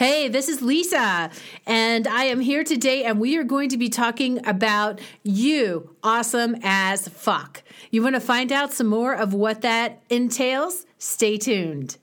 Hey, this is Lisa, and I am here today, and we are going to be talking about you, awesome as fuck. You want to find out some more of what that entails? Stay tuned.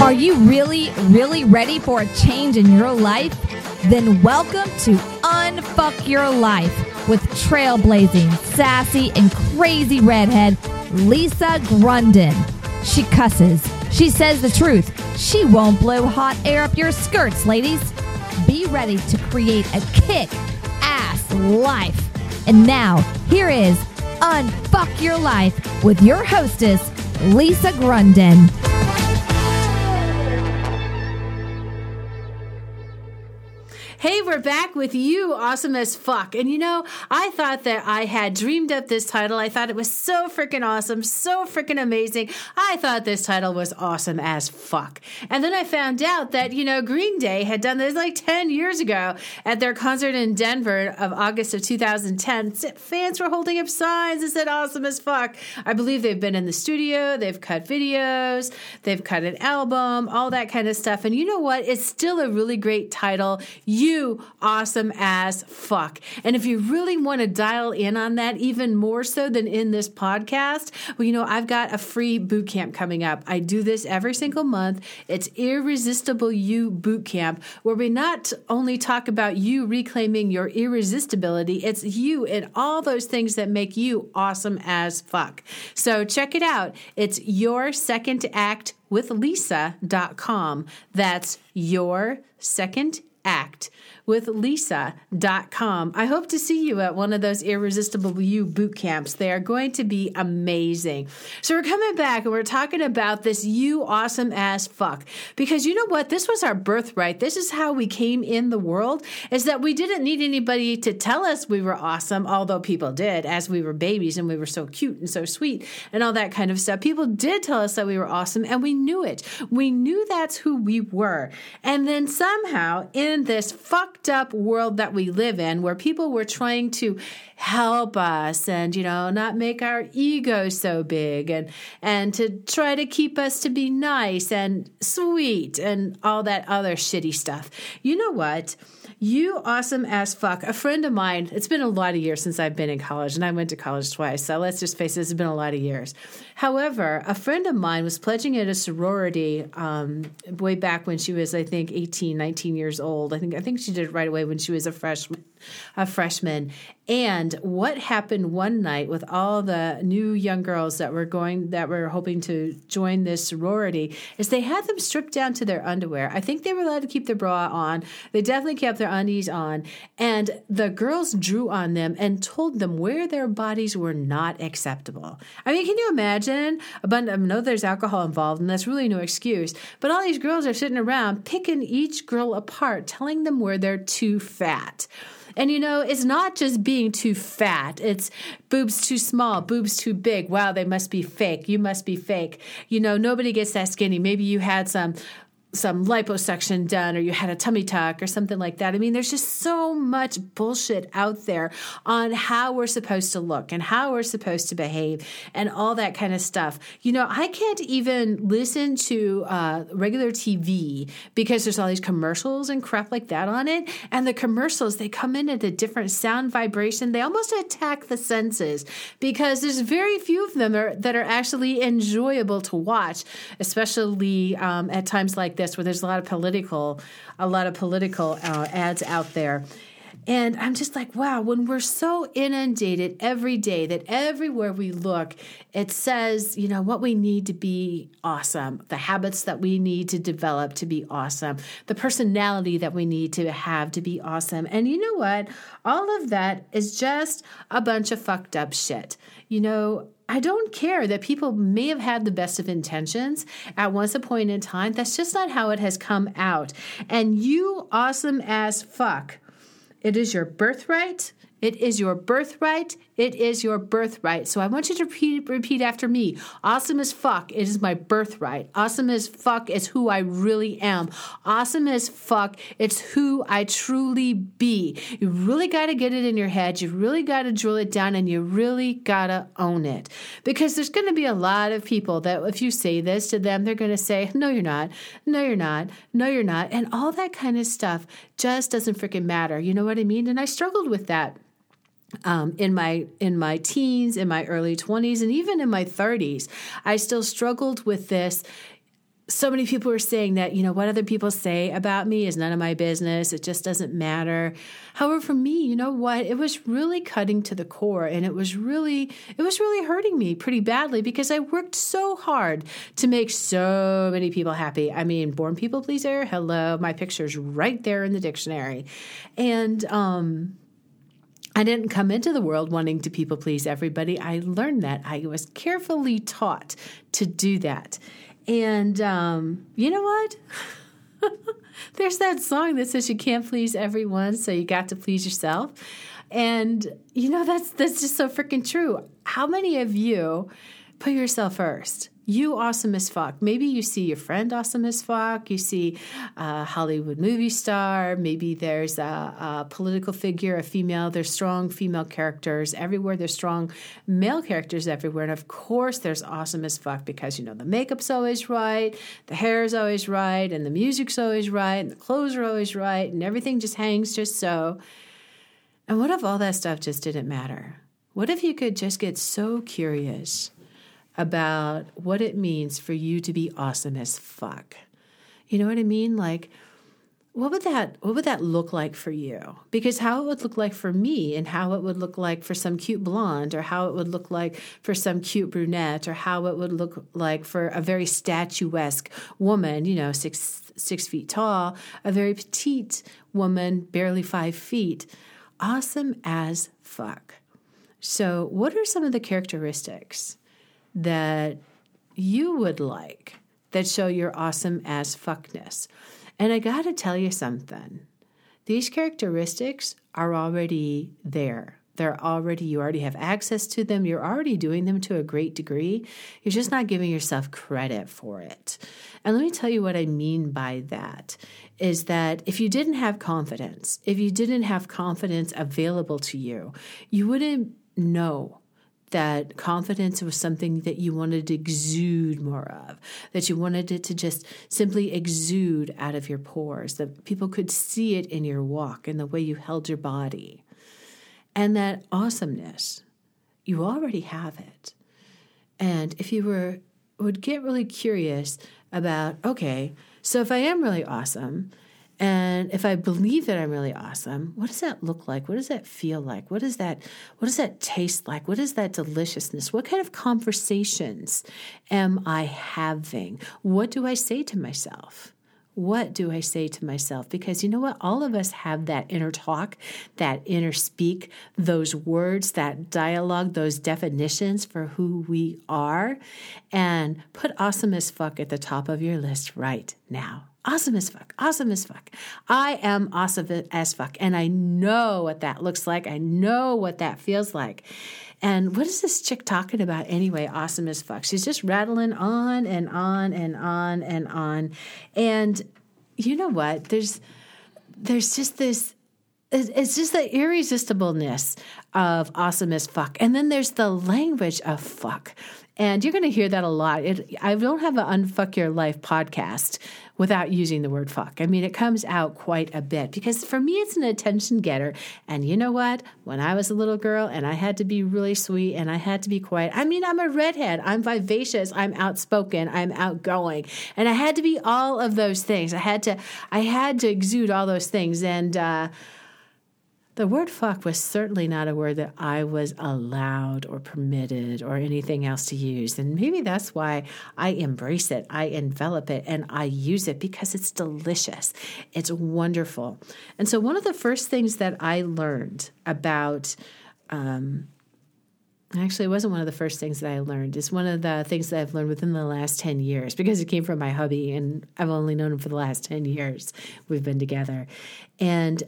Are you really, really ready for a change in your life? Then welcome to Unfuck Your Life with trailblazing, sassy, and crazy redhead Lisa Grunden. She cusses. She says the truth. She won't blow hot air up your skirts, ladies. Be ready to create a kick ass life. And now, here is Unfuck Your Life with your hostess, Lisa Grunden. Hey, we're back with you, awesome as fuck. And you know, I thought that I had dreamed up this title. I thought it was so freaking awesome, so freaking amazing. I thought this title was awesome as fuck. And then I found out that, you know, Green Day had done this like 10 years ago at their concert in Denver of August of 2010. Fans were holding up signs that said awesome as fuck. I believe they've been in the studio, they've cut videos, they've cut an album, all that kind of stuff. And you know what? It's still a really great title. You you awesome as fuck. And if you really want to dial in on that even more so than in this podcast, well, you know, I've got a free boot camp coming up. I do this every single month. It's Irresistible You Boot Camp, where we not only talk about you reclaiming your irresistibility, it's you and all those things that make you awesome as fuck. So check it out. It's your second act with lisa.com. That's your second act with lisa.com. I hope to see you at one of those Irresistible You boot camps. They are going to be amazing. So we're coming back and we're talking about this you awesome ass fuck. Because you know what? This was our birthright. This is how we came in the world is that we didn't need anybody to tell us we were awesome, although people did as we were babies and we were so cute and so sweet and all that kind of stuff. People did tell us that we were awesome and we knew it. We knew that's who we were. And then somehow in this fuck fucked up world that we live in where people were trying to help us and you know not make our ego so big and and to try to keep us to be nice and sweet and all that other shitty stuff. You know what? You awesome as fuck. A friend of mine, it's been a lot of years since I've been in college, and I went to college twice. So let's just face it, it's been a lot of years. However, a friend of mine was pledging at a sorority um, way back when she was, I think, 18, 19 years old. I think I think she did it right away when she was a freshman a freshman. And what happened one night with all the new young girls that were going that were hoping to join this sorority is they had them stripped down to their underwear. I think they were allowed to keep their bra on. They definitely kept their undies on. And the girls drew on them and told them where their bodies were not acceptable. I mean, can you imagine? I know there's alcohol involved, and that's really no excuse. But all these girls are sitting around picking each girl apart, telling them where they're too fat. And you know, it's not just being too fat. It's boobs too small, boobs too big. Wow, they must be fake. You must be fake. You know, nobody gets that skinny. Maybe you had some some liposuction done or you had a tummy tuck or something like that. I mean, there's just so much bullshit out there on how we're supposed to look and how we're supposed to behave and all that kind of stuff. You know, I can't even listen to uh, regular TV because there's all these commercials and crap like that on it. And the commercials, they come in at a different sound vibration. They almost attack the senses because there's very few of them are, that are actually enjoyable to watch, especially um, at times like this where there's a lot of political a lot of political uh, ads out there and I'm just like, wow, when we're so inundated every day that everywhere we look, it says, you know, what we need to be awesome, the habits that we need to develop to be awesome, the personality that we need to have to be awesome. And you know what? All of that is just a bunch of fucked up shit. You know, I don't care that people may have had the best of intentions at once a point in time. That's just not how it has come out. And you, awesome as fuck, it is your birthright. It is your birthright. It is your birthright. So I want you to repeat, repeat after me. Awesome as fuck. It is my birthright. Awesome as fuck is who I really am. Awesome as fuck. It's who I truly be. You really got to get it in your head. You really got to drill it down and you really got to own it. Because there's going to be a lot of people that if you say this to them, they're going to say, no, you're not. No, you're not. No, you're not. And all that kind of stuff just doesn't freaking matter. You know what I mean? And I struggled with that um, in my in my teens, in my early twenties, and even in my thirties, I still struggled with this. So many people were saying that you know what other people say about me is none of my business. It just doesn't matter. However, for me, you know what? It was really cutting to the core, and it was really it was really hurting me pretty badly because I worked so hard to make so many people happy. I mean, born people pleaser. Hello, my picture's right there in the dictionary, and um, I didn't come into the world wanting to people please everybody. I learned that. I was carefully taught to do that. And um, you know what? There's that song that says you can't please everyone, so you got to please yourself. And you know that's that's just so freaking true. How many of you put yourself first? you awesome as fuck. Maybe you see your friend awesome as fuck. You see a Hollywood movie star. Maybe there's a, a, political figure, a female. There's strong female characters everywhere. There's strong male characters everywhere. And of course, there's awesome as fuck because, you know, the makeup's always right, the hair is always right, and the music's always right, and the clothes are always right, and everything just hangs just so. And what if all that stuff just didn't matter? What if you could just get so curious? About what it means for you to be awesome as fuck. You know what I mean? Like, what would that what would that look like for you because how it would look like for me and how it would look like for some cute blonde or how it would look like for some cute brunette or how it would look like for a very statuesque woman you know six six feet tall a very petite woman barely five feet awesome as fuck so what are some of the characteristics that you would like that show your awesome as fuckness. And I got to tell you something. These characteristics are already there. They're already, you already have access to them. You're already doing them to a great degree. You're just not giving yourself credit for it. And let me tell you what I mean by that is that if you didn't have confidence, if you didn't have confidence available to you, you wouldn't know that confidence was something that you wanted to exude more of, that you wanted it to just simply exude out of your pores, that people could see it in your walk and the way you held your body. And that awesomeness, you already have it. And if you were would get really curious about, okay, so if I am really awesome, and if I believe that I'm really awesome, what does that look like? What does that feel like? What does that what does that taste like? What is that deliciousness? What kind of conversations am I having? What do I say to myself? What do I say to myself? Because you know what? All of us have that inner talk, that inner speak, those words, that dialogue, those definitions for who we are. And put awesome as fuck at the top of your list right now awesome as fuck, awesome as fuck. I am awesome as fuck. And I know what that looks like. I know what that feels like. And what is this chick talking about anyway? Awesome as fuck. She's just rattling on and on and on and on. And you know what? There's there's just this it's just the irresistibleness of awesome as fuck. And then there's the language of fuck. And you're going to hear that a lot. It, I don't have an Unfuck Your Life podcast without using the word fuck. I mean, it comes out quite a bit because for me, it's an attention getter. And you know what? When I was a little girl and I had to be really sweet and I had to be quiet, I mean, I'm a redhead, I'm vivacious, I'm outspoken, I'm outgoing. And I had to be all of those things. I had to, I had to exude all those things. And, uh, the word fuck was certainly not a word that I was allowed or permitted or anything else to use. And maybe that's why I embrace it, I envelop it, and I use it because it's delicious. It's wonderful. And so, one of the first things that I learned about, um, Actually, it wasn't one of the first things that I learned. It's one of the things that I've learned within the last 10 years because it came from my hubby and I've only known him for the last 10 years. We've been together. And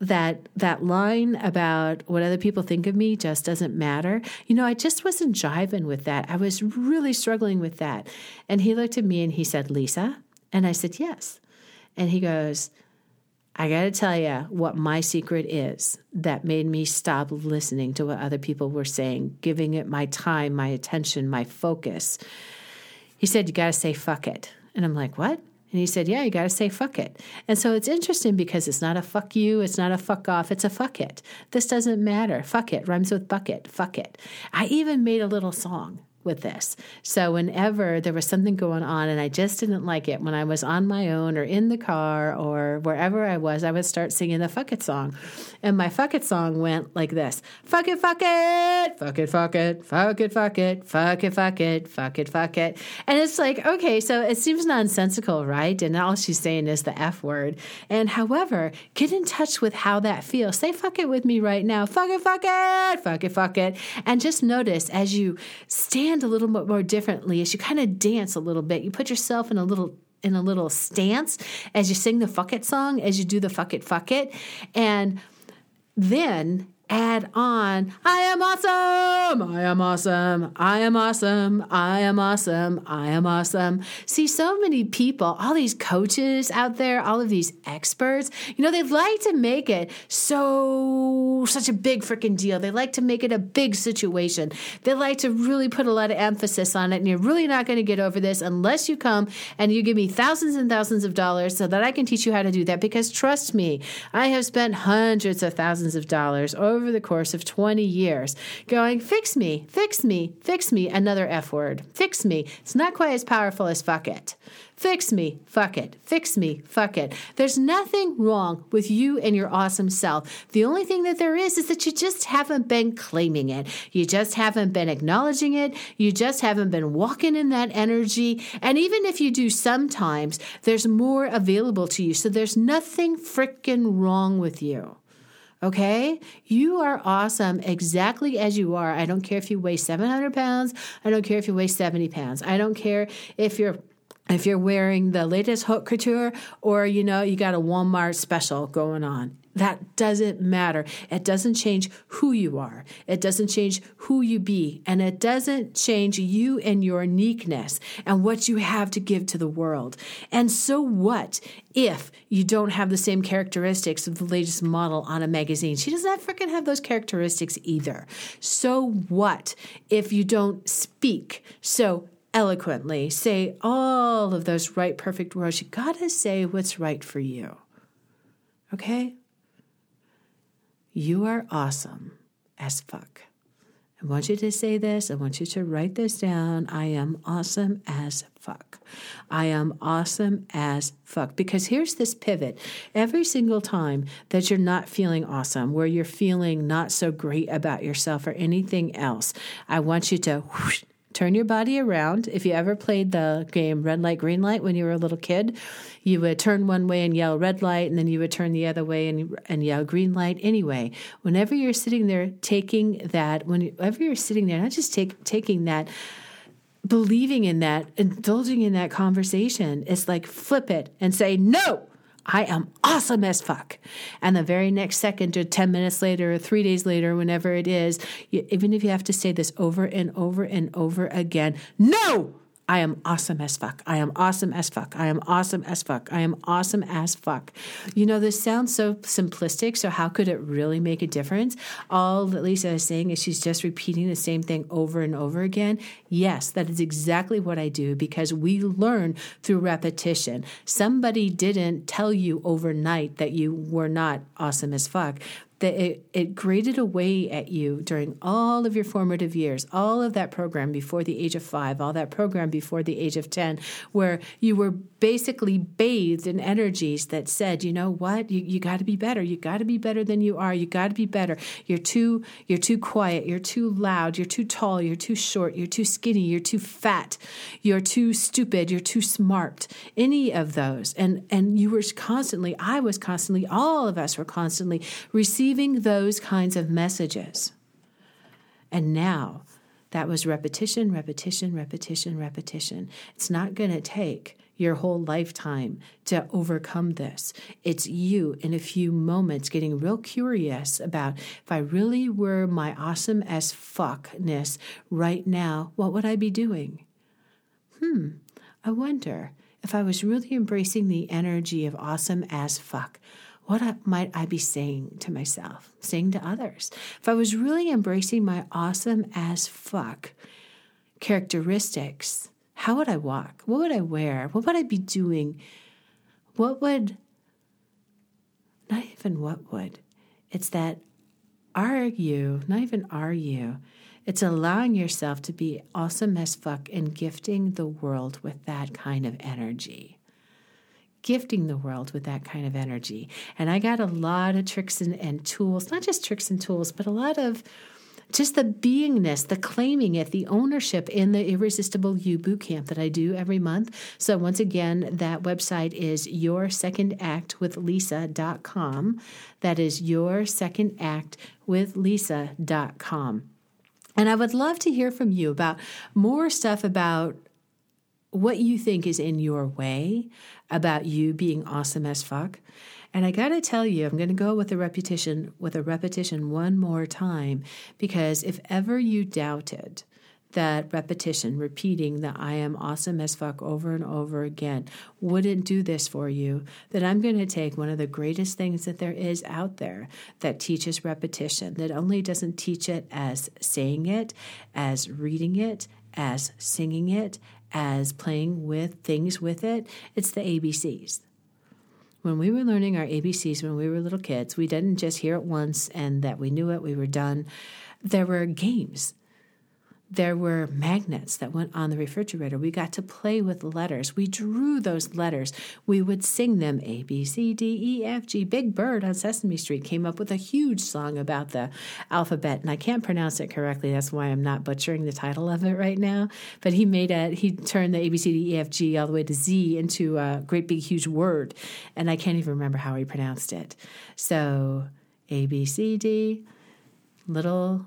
that that line about what other people think of me just doesn't matter. You know, I just wasn't jiving with that. I was really struggling with that. And he looked at me and he said, "Lisa," and I said, "Yes." And he goes, I got to tell you what my secret is that made me stop listening to what other people were saying, giving it my time, my attention, my focus. He said, You got to say fuck it. And I'm like, What? And he said, Yeah, you got to say fuck it. And so it's interesting because it's not a fuck you, it's not a fuck off, it's a fuck it. This doesn't matter. Fuck it rhymes with bucket, fuck it. I even made a little song with this. So whenever there was something going on and I just didn't like it, when I was on my own or in the car or wherever I was, I would start singing the fuck it song. And my fuck it song went like this Fuck it, fuck it, fuck it, fuck it, fuck it, fuck it, fuck it, fuck it, fuck it, fuck it. And it's like, okay, so it seems nonsensical, right? And all she's saying is the F word. And however, get in touch with how that feels. Say fuck it with me right now. Fuck it, fuck it, fuck it, fuck it. And just notice as you stand a little bit more differently, as you kind of dance a little bit, you put yourself in a little in a little stance as you sing the fuck it song, as you do the fuck it, fuck it. And then add on, I am awesome, I am awesome, I am awesome, I am awesome, I am awesome. See, so many people, all these coaches out there, all of these experts, you know, they like to make it so, such a big freaking deal. They like to make it a big situation. They like to really put a lot of emphasis on it. And you're really not going to get over this unless you come and you give me thousands and thousands of dollars so that I can teach you how to do that. Because trust me, I have spent hundreds of thousands of dollars over over the course of 20 years going, fix me, fix me, fix me, another F word, fix me. It's not quite as powerful as fuck it. Fix me, fuck it. Fix me, fuck it. There's nothing wrong with you and your awesome self. The only thing that there is is that you just haven't been claiming it. You just haven't been acknowledging it. You just haven't been walking in that energy. And even if you do sometimes, there's more available to you. So there's nothing freaking wrong with you. Okay? You are awesome exactly as you are. I don't care if you weigh 700 pounds. I don't care if you weigh 70 pounds. I don't care if you're if you're wearing the latest haute couture or you know you got a Walmart special going on. That doesn't matter. It doesn't change who you are. It doesn't change who you be. And it doesn't change you and your uniqueness and what you have to give to the world. And so what if you don't have the same characteristics of the latest model on a magazine? She does not freaking have those characteristics either. So what if you don't speak so eloquently, say all of those right, perfect words? You gotta say what's right for you. Okay? You are awesome as fuck. I want you to say this. I want you to write this down. I am awesome as fuck. I am awesome as fuck. Because here's this pivot. Every single time that you're not feeling awesome, where you're feeling not so great about yourself or anything else, I want you to whoosh, turn your body around. If you ever played the game red light, green light when you were a little kid, you would turn one way and yell red light, and then you would turn the other way and, and yell green light. Anyway, whenever you're sitting there taking that, whenever you're sitting there, not just take, taking that, believing in that, indulging in that conversation, it's like flip it and say, no, I am awesome as fuck. And the very next second, or 10 minutes later, or three days later, whenever it is, you, even if you have to say this over and over and over again, no, I am awesome as fuck. I am awesome as fuck. I am awesome as fuck. I am awesome as fuck. You know, this sounds so simplistic. So, how could it really make a difference? All that Lisa is saying is she's just repeating the same thing over and over again. Yes, that is exactly what I do because we learn through repetition. Somebody didn't tell you overnight that you were not awesome as fuck that it, it graded away at you during all of your formative years, all of that program before the age of five, all that program before the age of 10, where you were basically bathed in energies that said, you know what, you, you got to be better. You got to be better than you are. You got to be better. You're too, you're too quiet. You're too loud. You're too tall. You're too short. You're too skinny. You're too fat. You're too stupid. You're too smart. Any of those. And, and you were constantly, I was constantly, all of us were constantly receiving receiving those kinds of messages. And now, That was repetition, repetition, repetition, repetition. It's not going to take your whole lifetime to overcome this. It's you in a few moments getting real curious about if I really were my awesome as fuckness right now, what would I be doing? Hmm, I wonder if I was really embracing the energy of awesome as fuck. What might I be saying to myself, saying to others? If I was really embracing my awesome as fuck characteristics, how would I walk? What would I wear? What would I be doing? What would, not even what would, it's that are you, not even are you, it's allowing yourself to be awesome as fuck and gifting the world with that kind of energy. Gifting the world with that kind of energy. And I got a lot of tricks and, and tools, not just tricks and tools, but a lot of just the beingness, the claiming it, the ownership in the Irresistible You bootcamp that I do every month. So, once again, that website is yoursecondactwithlisa.com. That is yoursecondactwithlisa.com. And I would love to hear from you about more stuff about what you think is in your way about you being awesome as fuck. And I got to tell you, I'm going to go with a repetition with a repetition one more time because if ever you doubted that repetition, repeating that I am awesome as fuck over and over again wouldn't do this for you, then I'm going to take one of the greatest things that there is out there that teaches repetition, that only doesn't teach it as saying it, as reading it, as singing it, as playing with things with it. It's the ABCs when we were learning our ABCs when we were little kids, we didn't just hear it once and that we knew it, we were done. There were games. There were magnets that went on the refrigerator. We got to play with letters. We drew those letters. We would sing them A, B, C, D, E, F, G. Big Bird on Sesame Street came up with a huge song about the alphabet, and I can't pronounce it correctly. That's why I'm not butchering the title of it right now. But he made a, he turned the A, B, C, D, E, F, G all the way to Z into a great big huge word, and I can't even remember how he pronounced it. So A, B, C, D, little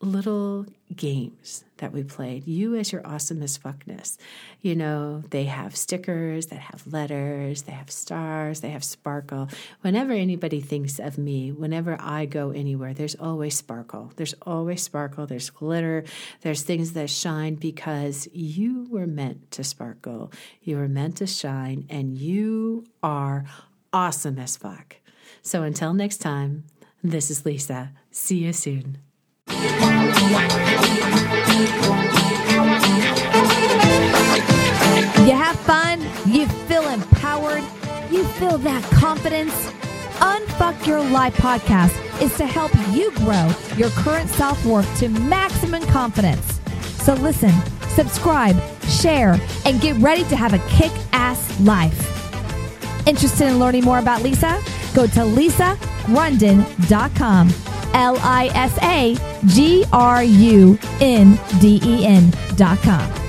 little games that we played. You as your awesome as fuckness. You know, they have stickers that have letters, they have stars, they have sparkle. Whenever anybody thinks of me, whenever I go anywhere, there's always sparkle. There's always sparkle, there's glitter, there's things that shine because you were meant to sparkle. You were meant to shine, and you are awesome as fuck. So until next time, this is Lisa. See you soon. You have fun, you feel empowered, you feel that confidence. Unfuck Your Life podcast is to help you grow your current self worth to maximum confidence. So listen, subscribe, share, and get ready to have a kick ass life. Interested in learning more about Lisa? Go to lisagrunden.com. L I S A G R U N D E N.com.